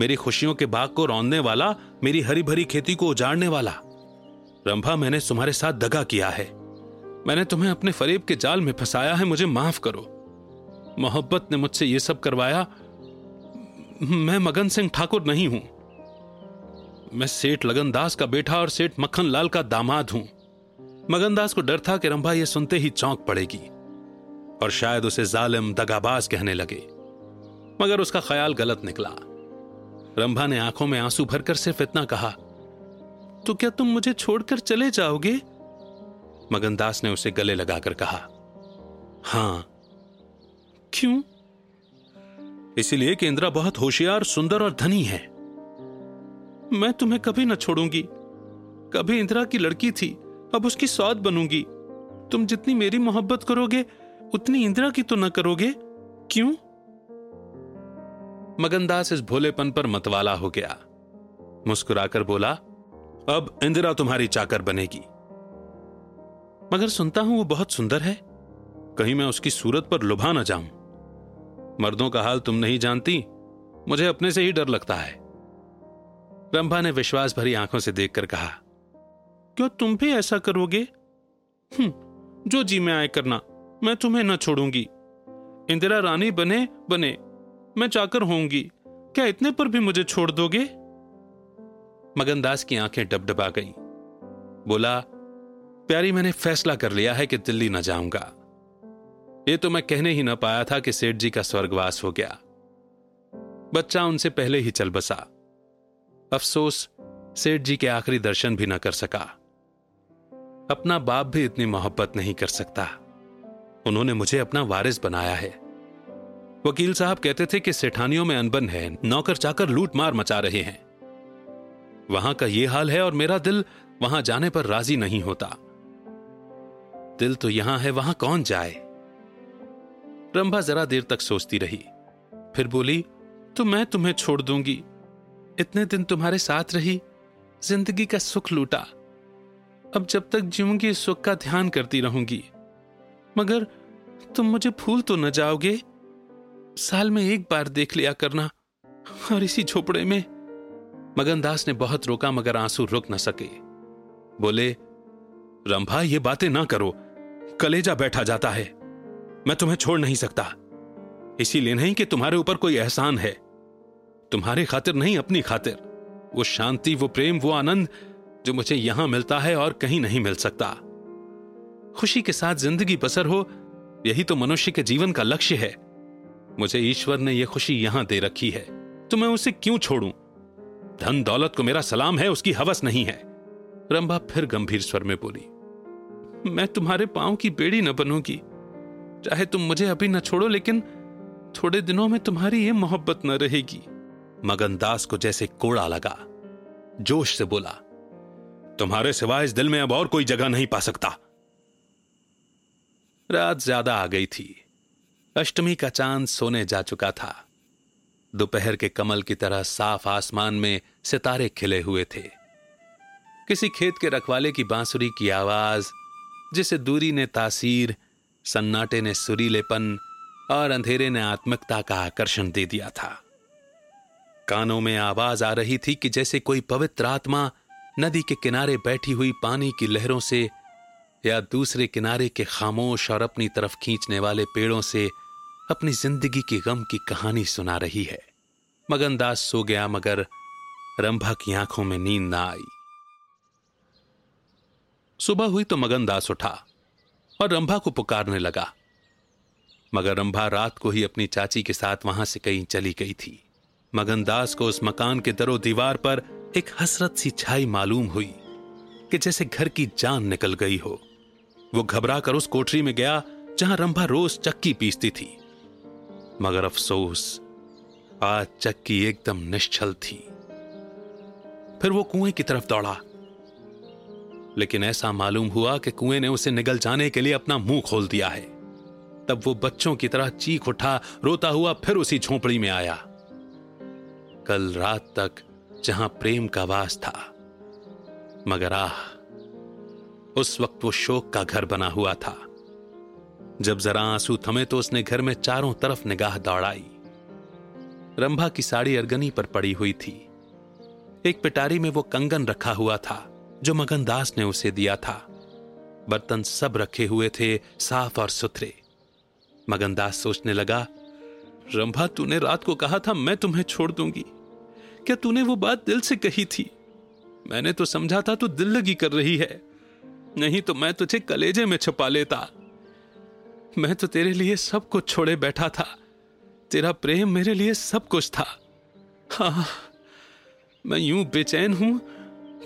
मेरी खुशियों के बाग को रौंदने वाला, मेरी हरी भरी खेती को उजाड़ने वाला। रंभा, मैंने तुम्हारे साथ दगा किया है। मैंने तुम्हें अपने फरेब के जाल में फंसाया है, मुझे माफ़ करो। मोहब्बत ने मुझसे यह सब करवाया। मैं मगन सिंह ठाकुर नहीं हूँ। मैं सेठ लगन दास का बेटा और सेठ मक्खन लाल का दामाद हूँ। मगनदास को डर था कि रंभा यह सुनते ही चौंक पड़ेगी और शायद उसे जालिम दगाबाज कहने लगे। मगर उसका ख्याल गलत निकला। रंभा ने आँखों में आँसू भरकर सिर्फ़ इतना कहा तो क्या तुम मुझे छोड़कर चले जाओगे? मगनदास ने उसे गले लगाकर कहा, हाँ। क्यों? इसलिए कि इंदिरा बहुत होशियार, सुंदर और धनी है। मैं तुम्हें कभी न छोड़ूँगी। कभी इंदिरा की लड़की थी, अब उसकी सौद बनूँगी। तुम जितनी मेरी मोहब्बत करोगे, उतनी इंदिरा की तो न करोगे। क्यों? मगनदास इस भोलेपन पर मतवाला हो गया। मुस्कुराकर बोला, अब इंदिरा तुम्हारी चाकर बनेगी। मगर सुनता हूँ वो बहुत सुंदर है। कहीं मैं उसकी सूरत पर लुभा ना जाऊँ। मर्दों का हाल तुम नहीं जानती, मुझे अपने से ही डर लगता है। रंभा ने विश्वास भरी आँखों से देखकर कहा, क्यों तुम भी ऐसा करोगे? हम्म जो जी में आए करना मैं तुम्हें न छोड़ूँगी। इंदिरा रानी बने बने। मैं चाकर होंगी क्या इतने पर भी मुझे छोड़ दोगे? मगनदास की आँखें डबडबा गईं। बोला, प्यारी, मैंने फैसला कर लिया है कि दिल्ली न जाऊँगा। ये तो मैं कहने ही ना पाया था कि सेठ जी का स्वर्गवास हो गया। बच्चा उनसे पहले ही चल बसा। अफसोस, सेठ जी के आखिरी दर्शन भी ना कर सका। अपना बाप भी इतनी मोहब्बत नहीं कर सकता। उन्होंने मुझे अपना वारिस बनाया है। वकील साहब कहते थे कि सेठानियों में अनबन है, नौकर चाकर लूट मार मचा रहे हैं। वहाँ का ये हाल है और मेरा दिल वहाँ जाने पर राज़ी नहीं होता। दिल तो यहाँ है, वहाँ कौन जाए? रंभा जरा देर तक सोचती रही, फिर बोली तो मैं तुम्हें छोड़ दूँगी। इतने दिन तुम्हारे साथ रही, ज़िंदगी का सुख लूटा। अब जब तक जीऊँगी सुख का ध्यान करती रहूँगी। मगर तुम मुझे भूल तो न जाओगे साल में एक बार देख लिया करना और इसी झोपड़े में। मगनदास ने बहुत रोका मगर आँसू रुक न सके। बोले, रंभा, ये बातें ना करो। कलेजा बैठा जाता है। मैं तुम्हें छोड़ नहीं सकता। इसीलिए नहीं कि तुम्हारे ऊपर कोई एहसान है। तुम्हारे खातिर नहीं, अपनी खातिर। वो शांति, वो प्रेम, वो आनंद जो मुझे यहाँ मिलता है और कहीं नहीं मिल सकता। खुशी के साथ ज़िंदगी बसर हो, यही तो मनुष्य के जीवन का लक्ष्य है। मुझे ईश्वर ने यह खुशी यहाँ दे रखी है। तो मैं उसे क्यों छोड़ूं? धन दौलत को मेरा सलाम है, उसकी हवस नहीं है। रंभा फिर गंभीर स्वर में बोली, मैं तुम्हारे पाँव की बेड़ी न बनूँगी। चाहे तुम मुझे अभी न छोड़ो, लेकिन थोड़े दिनों में तुम्हारी ये मोहब्बत न रहेगी। मगनदास को जैसे कोड़ा लगा। जोश से बोला, तुम्हारे सिवाय इस दिल में अब और कोई जगह नहीं पा सकता। रात ज़्यादा आ गई थी। अष्टमी का चाँद सोने जा चुका था। दोपहर के कमल की तरह साफ़ आसमान में सितारे खिले हुए थे। किसी खेत के रखवाले की बांसुरी की आवाज़, जिसे दूरी ने तासीर, सन्नाटे ने सुरीलेपन, और अंधेरे ने आत्मिकता का आकर्षण दे दिया था। कानों में आवाज़ आ रही थी कि जैसे कोई पवित्र आत्मा नदी के किनारे बैठी हुई पानी की लहरों से या दूसरे किनारे के खामोश और अपनी तरफ़ खींचने वाले पेड़ों से अपनी ज़िंदगी की गम की कहानी सुना रही है। मगनदास सो गया मगर रंभा की आँखों में नींद ना आई। सुबह हुई तो मगनदास उठा और रंभा को पुकारने लगा। मगर रंभा रात को ही अपनी चाची के साथ वहाँ से कहीं चली गई थी। मगनदास को उस मकान के दरो दीवार पर एक हसरत सी छाई मालूम हुई कि जैसे घर की जान निकल गई हो। वो घबरा कर उस कोठरी में गया, जहाँ रंभा रोज चक्की पीसती थी। मगर अफसोस, आज चक्की एकदम निश्चल थी। फिर वो कुएँ की तरफ़ दौड़ा। लेकिन ऐसा मालूम हुआ कि कुएँ ने उसे निगल जाने के लिए अपना मुँह खोल दिया है। तब वो बच्चों की तरह चीख उठा, रोता हुआ फिर उसी झोपड़ी में आया। कल रात तक जहाँ प्रेम का वास था, मगर आह उस वक्त वो शोक का घर बना हुआ था। जब जरा आँसू थमे तो उसने घर में चारों तरफ़ निगाह दौड़ाई। रंभा की साड़ी अर्गनी पर पड़ी हुई थी। एक पिटारी में वो कंगन रखा हुआ था, जो मगनदास ने उसे दिया था। बर्तन सब रखे हुए थे, साफ़ और सुथरे। मगनदास सोचने लगा, रंभा, तूने रात को कहा था मैं तुम्हें छोड़ दूँगी। क्या तूने वो बात दिल से कही थी? मैंने तो समझा था तू दिल लगी कर रही है। नहीं तो मैं तुझे कलेजे में छुपा लेता। मैं तो तेरे लिए सब कुछ छोड़े बैठा था। तेरा प्रेम मेरे लिए सब कुछ था। हाँ मैं यूँ बेचैन हूँ।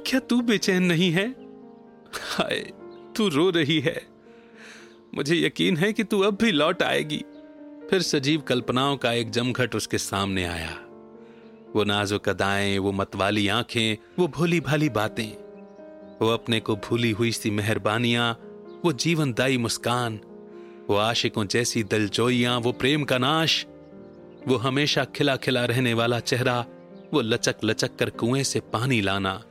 क्या तू बेचैन नहीं है? हाय, तू रो रही है। मुझे यकीन है कि तू अब भी लौट आएगी। फिर सजीव कल्पनाओं का एक जमघट उसके सामने आया। वो नाजुक अदाएँ, वो मतवाली आँखें, वो भोली भाली बातें। वो अपने को भूली हुई सी मेहरबानियाँ, वो जीवनदायी मुस्कान, वो आशिकों जैसी दलजोइयाँ, वो प्रेम का नाश, वो हमेशा खिला खिला रहने वाला चेहरा, वो लचक लचक कर कुएँ से पानी लाना।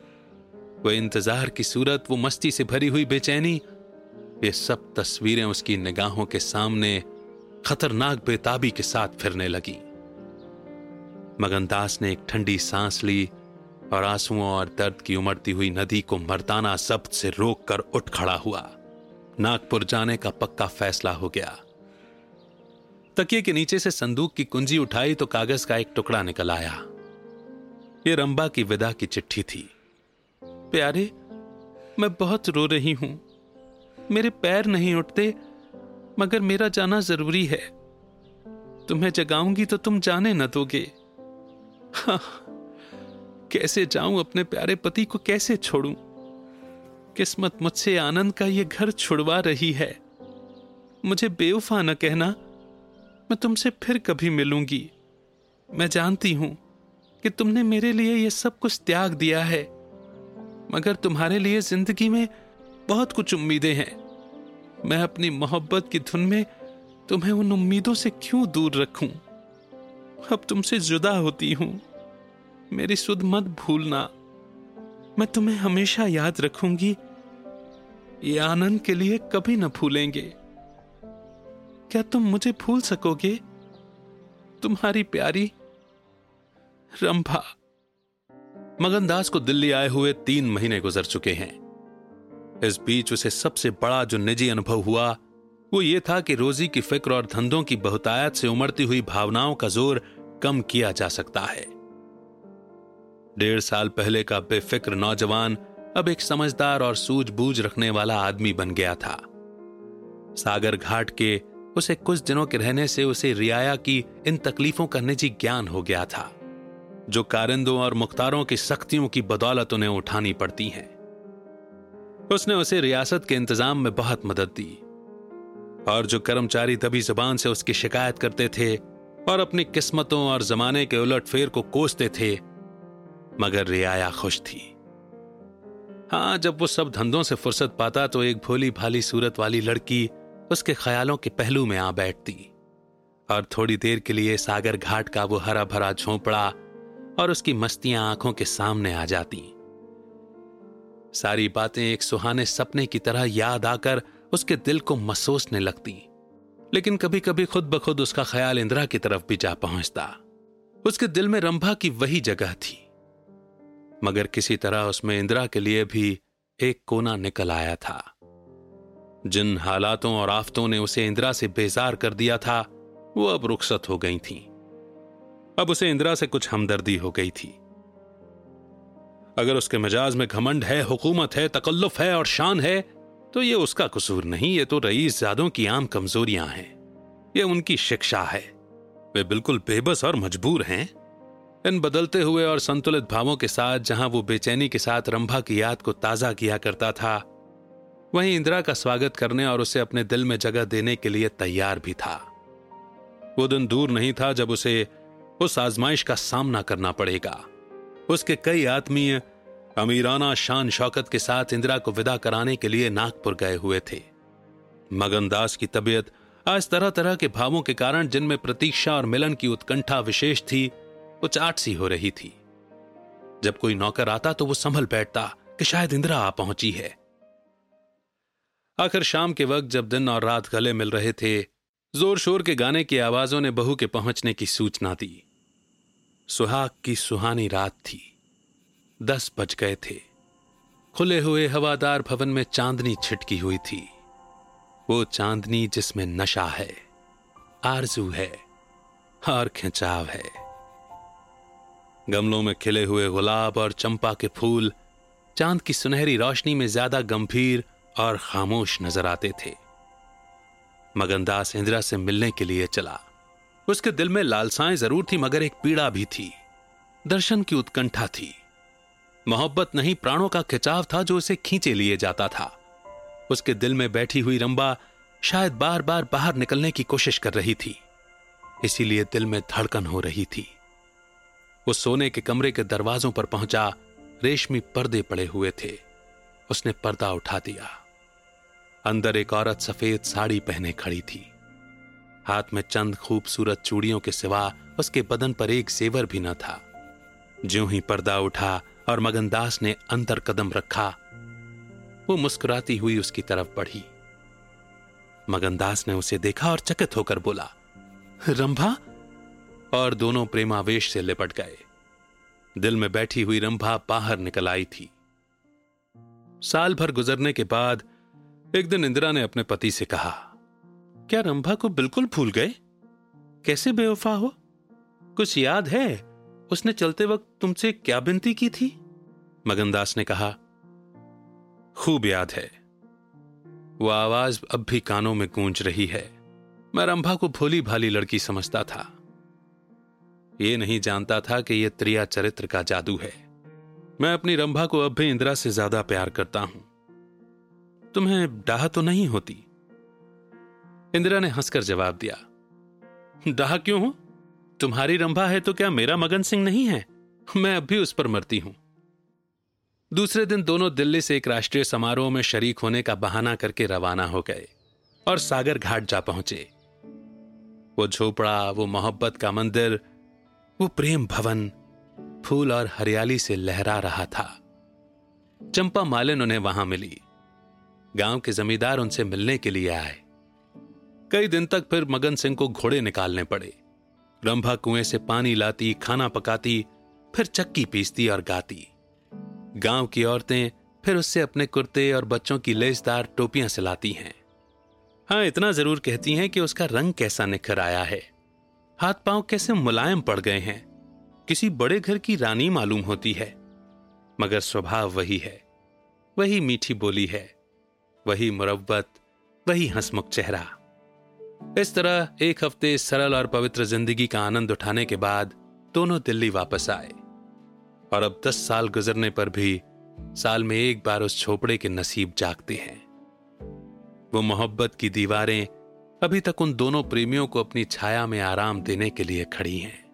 वो इंतज़ार की सूरत, वो मस्ती से भरी हुई बेचैनी, ये सब तस्वीरें उसकी निगाहों के सामने खतरनाक बेताबी के साथ फिरने लगी। मगनदास ने एक ठंडी सांस ली और आंसुओं और दर्द की उमड़ती हुई नदी को मर्दाना शब्द से रोक कर उठ खड़ा हुआ। नागपुर जाने का पक्का फैसला हो गया। तकिए के नीचे से संदूक की कुंजी उठाई तो कागज़ का एक टुकड़ा निकल आया। यह रंबा की विदा की चिट्ठी थी। प्यारे मैं बहुत रो रही हूँ। मेरे पैर नहीं उठते मगर मेरा जाना ज़रूरी है। तुम्हें जगाऊँगी तो तुम जाने न दोगे। हाँ, कैसे जाऊँ अपने प्यारे पति को कैसे छोड़ूं? किस्मत मुझसे आनंद का ये घर छुड़वा रही है। मुझे बेवफा न कहना, मैं तुमसे फिर कभी मिलूँगी। मैं जानती हूँ कि तुमने मेरे लिए ये सब कुछ त्याग दिया है, मगर तुम्हारे लिए ज़िंदगी में बहुत कुछ उम्मीदें हैं। मैं अपनी मोहब्बत की धुन में तुम्हें उन उम्मीदों से क्यों दूर रखूँ? अब तुमसे जुदा होती हूँ। मेरी सुध मत भूलना। मैं तुम्हें हमेशा याद रखूँगी। ये आनंद के लिए कभी न भूलेंगे। क्या तुम मुझे भूल सकोगे? तुम्हारी प्यारी रंभा। मगनदास को दिल्ली आए हुए तीन महीने गुजर चुके हैं। इस बीच उसे सबसे बड़ा जो निजी अनुभव हुआ, वो ये था कि रोजी की फ़िक्र और धंधों की बहुतायत से उमड़ती हुई भावनाओं का ज़ोर कम किया जा सकता है। डेढ़ साल पहले का बेफिक्र नौजवान अब एक समझदार और सूझबूझ रखने वाला आदमी बन गया था। सागर घाट के उसे कुछ दिनों के रहने से उसे रियाया की इन तकलीफों का निजी ज्ञान हो गया था, जो कारिंदों और मुख्तारों की सख्तियों की बदौलत उन्हें उठानी पड़ती हैं। उसने उसे रियासत के इंतज़ाम में बहुत मदद दी, और जो कर्मचारी दबी जबान से उसकी शिकायत करते थे और अपनी किस्मतों और जमाने के उलट फेर को कोसते थे मगर रियाया खुश थी। हाँ, जब वो सब धंधों से फुर्सत पाता तो एक भोली भाली सूरत वाली लड़की उसके ख्यालों के पहलू में आ बैठती और थोड़ी देर के लिए सागर घाट का वो हरा भरा झोंपड़ा और उसकी मस्तियाँ आँखों के सामने आ जाती। सारी बातें एक सुहाने सपने की तरह याद आकर उसके दिल को महसूसने लगती, लेकिन कभी कभी खुद ब खुद उसका ख्याल इंदिरा की तरफ़ भी जा पहुँचता। उसके दिल में रंभा की वही जगह थी। मगर किसी तरह उसमें इंदिरा के लिए भी एक कोना निकल आया था। जिन हालातों और आफतों ने उसे इंदिरा से बेजार कर दिया था, वो अब रुखसत हो गई थी। अब उसे इंदिरा से कुछ हमदर्दी हो गई थी। अगर उसके मिजाज में घमंड है, हुकूमत है, तकल्लुफ है और शान है तो ये उसका कसूर नहीं, ये तो रईस ज्यादों की आम कमजोरियाँ हैं। ये उनकी शिक्षा है। वे बिल्कुल बेबस और मजबूर हैं। इन बदलते हुए और संतुलित भावों के साथ जहाँ वो बेचैनी के साथ रंभा की याद को ताज़ा किया करता था, वहीं इंदिरा का स्वागत करने और उसे अपने दिल में जगह देने के लिए तैयार भी था। वो दिन दूर नहीं था जब उसे उस आजमाइश का सामना करना पड़ेगा। उसके कई आत्मीय, अमीराना शान शौकत के साथ इंदिरा को विदा कराने के लिए नागपुर गए हुए थे। मगनदास की तबीयत आज तरह तरह के भावों के कारण जिनमें प्रतीक्षा और मिलन की उत्कंठा विशेष थी चाट सी हो रही थी। जब कोई नौकर आता तो वो संभल बैठता कि शायद इंदिरा आ पहुँची है। आखिर शाम के वक्त जब दिन और रात गले मिल रहे थे ज़ोर शोर के गाने की आवाजों ने बहू के पहुँचने की सूचना दी। सुहाग की सुहानी रात थी। दस बज गए थे। खुले हुए हवादार भवन में चांदनी छिटकी हुई थी। वो चांदनी जिसमें नशा है, आरज़ू है और खिंचाव है। गमलों में खिले हुए गुलाब और चंपा के फूल चाँद की सुनहरी रोशनी में ज़्यादा गंभीर और खामोश नज़र आते थे। मगनदास इंदिरा से मिलने के लिए चला। उसके दिल में लालसाएँ ज़रूर थी, मगर एक पीड़ा भी थी। दर्शन की उत्कंठा थी। मोहब्बत नहीं, प्राणों का खिंचाव था जो उसे खींचे लिए जाता था। उसके दिल में बैठी हुई रंबा शायद बार बार बाहर निकलने की कोशिश कर रही थी, इसीलिए दिल में धड़कन हो रही थी। वो सोने के कमरे के दरवाजों पर पहुँचा, रेशमी पर्दे पड़े हुए थे। उसने पर्दा उठा दिया। अंदर एक औरत सफ़ेद साड़ी पहने खड़ी थी। हाथ में चंद खूबसूरत चूड़ियों के सिवा उसके बदन पर एक सेवर भी न था। ज्यों ही पर्दा उठा और मगनदास ने अंतर कदम रखा, वो मुस्कुराती हुई उसकी तरफ़ बढ़ी। मगनदास ने उसे देखा और चकित होकर बोला, रंभा और दोनों प्रेमावेश से लिपट गए। दिल में बैठी हुई रंभा बाहर निकल आई थी। साल भर गुजरने के बाद एक दिन इंदिरा ने अपने पति से कहा, क्या रंभा को बिल्कुल भूल गए? कैसे बेवफा हो? कुछ याद है? उसने चलते वक्त तुमसे क्या विनती की थी? मगनदास ने कहा, खूब याद है। वो आवाज़ अब भी कानों में गूंज रही है। मैं रंभा को भोली भाली लड़की समझता था। ये नहीं जानता था कि यह त्रिया चरित्र का जादू है। मैं अपनी रंभा को अब भी इंदिरा से ज़्यादा प्यार करता हूँ। तुम्हें डाह तो नहीं होती? इंदिरा ने हंसकर जवाब दिया, डाह क्यों हो? तुम्हारी रंभा है तो क्या मेरा मगन सिंह नहीं है? मैं अब भी उस पर मरती हूँ। दूसरे दिन दोनों दिल्ली से एक राष्ट्रीय समारोह में शरीक होने का बहाना करके रवाना हो गए और सागर घाट जा पहुँचे। वो झोपड़ा, वो मोहब्बत का मंदिर वो प्रेम भवन फूल और हरियाली से लहरा रहा था। चंपा मालिन उन्हें वहाँ मिली। गाँव के जमींदार उनसे मिलने के लिए आए। कई दिन तक फिर मगन सिंह को घोड़े निकालने पड़े। रंभा कुएँ से पानी लाती, खाना पकाती, फिर चक्की पीसती और गाती। गाँव की औरतें फिर उससे अपने कुर्ते और बच्चों की लेसदार टोपियाँ सिलाती हैं। हाँ इतना ज़रूर कहती हैं कि उसका रंग कैसा निखर आया है। हाथ पाँव कैसे मुलायम पड़ गए हैं? किसी बड़े घर की रानी मालूम होती है। मगर स्वभाव वही है। वही मीठी बोली है। वही मुरब्बत वही हंसमुख चेहरा। इस तरह एक हफ़्ते सरल और पवित्र ज़िंदगी का आनंद उठाने के बाद दोनों दिल्ली वापस आए। और अब दस साल गुजरने पर भी साल में एक बार उस छोपड़े के नसीब जागते हैं। वो मोहब्बत की दीवारें अभी तक उन दोनों प्रेमियों को अपनी छाया में आराम देने के लिए खड़ी हैं।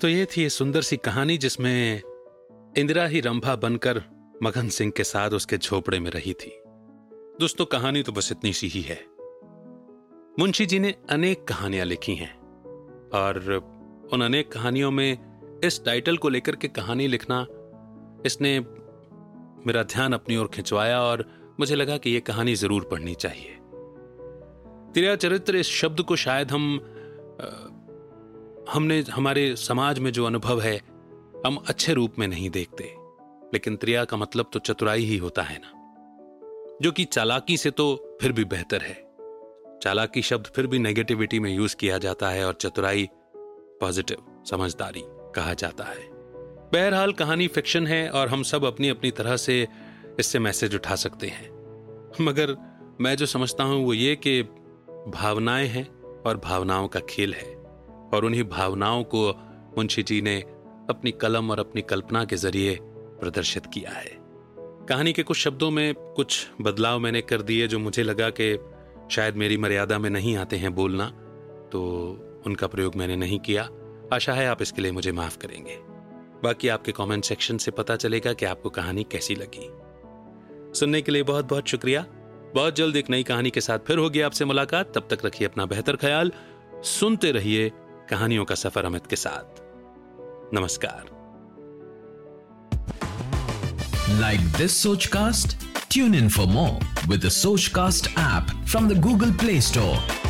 तो ये थी ये सुंदर सी कहानी जिसमें इंदिरा ही रंभा बनकर मगन सिंह के साथ उसके झोपड़े में रही थी। दोस्तों, कहानी तो बस इतनी सी ही है। मुंशी जी ने अनेक कहानियाँ लिखी हैं और उन अनेक कहानियों में इस टाइटल को लेकर के कहानी लिखना इसने मेरा ध्यान अपनी ओर खिंचवाया और मुझे लगा कि यह कहानी ज़रूर पढ़नी चाहिए। तेरा चरित्र इस शब्द को शायद हम हमने, हमारे समाज में जो अनुभव है, हम अच्छे रूप में नहीं देखते। लेकिन त्रिया का मतलब तो चतुराई ही होता है ना। जो कि चालाकी से तो फिर भी बेहतर है। चालाकी शब्द फिर भी नेगेटिविटी में यूज़ किया जाता है और चतुराई पॉजिटिव, समझदारी कहा जाता है। बहरहाल कहानी फिक्शन है और हम सब अपनी अपनी तरह से इससे मैसेज उठा सकते हैं। मगर मैं जो समझता हूँ वो ये कि भावनाएँ हैं और भावनाओं का खेल है। और उन्हीं भावनाओं को मुंशी जी ने अपनी कलम और अपनी कल्पना के ज़रिए प्रदर्शित किया है। कहानी के कुछ शब्दों में कुछ बदलाव मैंने कर दिए जो मुझे लगा कि शायद मेरी मर्यादा में नहीं आते हैं बोलना तो उनका प्रयोग मैंने नहीं किया। आशा है आप इसके लिए मुझे माफ़ करेंगे। बाकी आपके कमेंट सेक्शन से पता चलेगा कि आपको कहानी कैसी लगी। सुनने के लिए बहुत बहुत शुक्रिया। बहुत जल्द एक नई कहानी के साथ फिर होगी आपसे मुलाकात। तब तक रखिए अपना बेहतर ख्याल, सुनते रहिए कहानियों का सफ़र अमित के साथ। नमस्कार। Like this Sochcast tune in for more with the Sochcast app from the Google Play store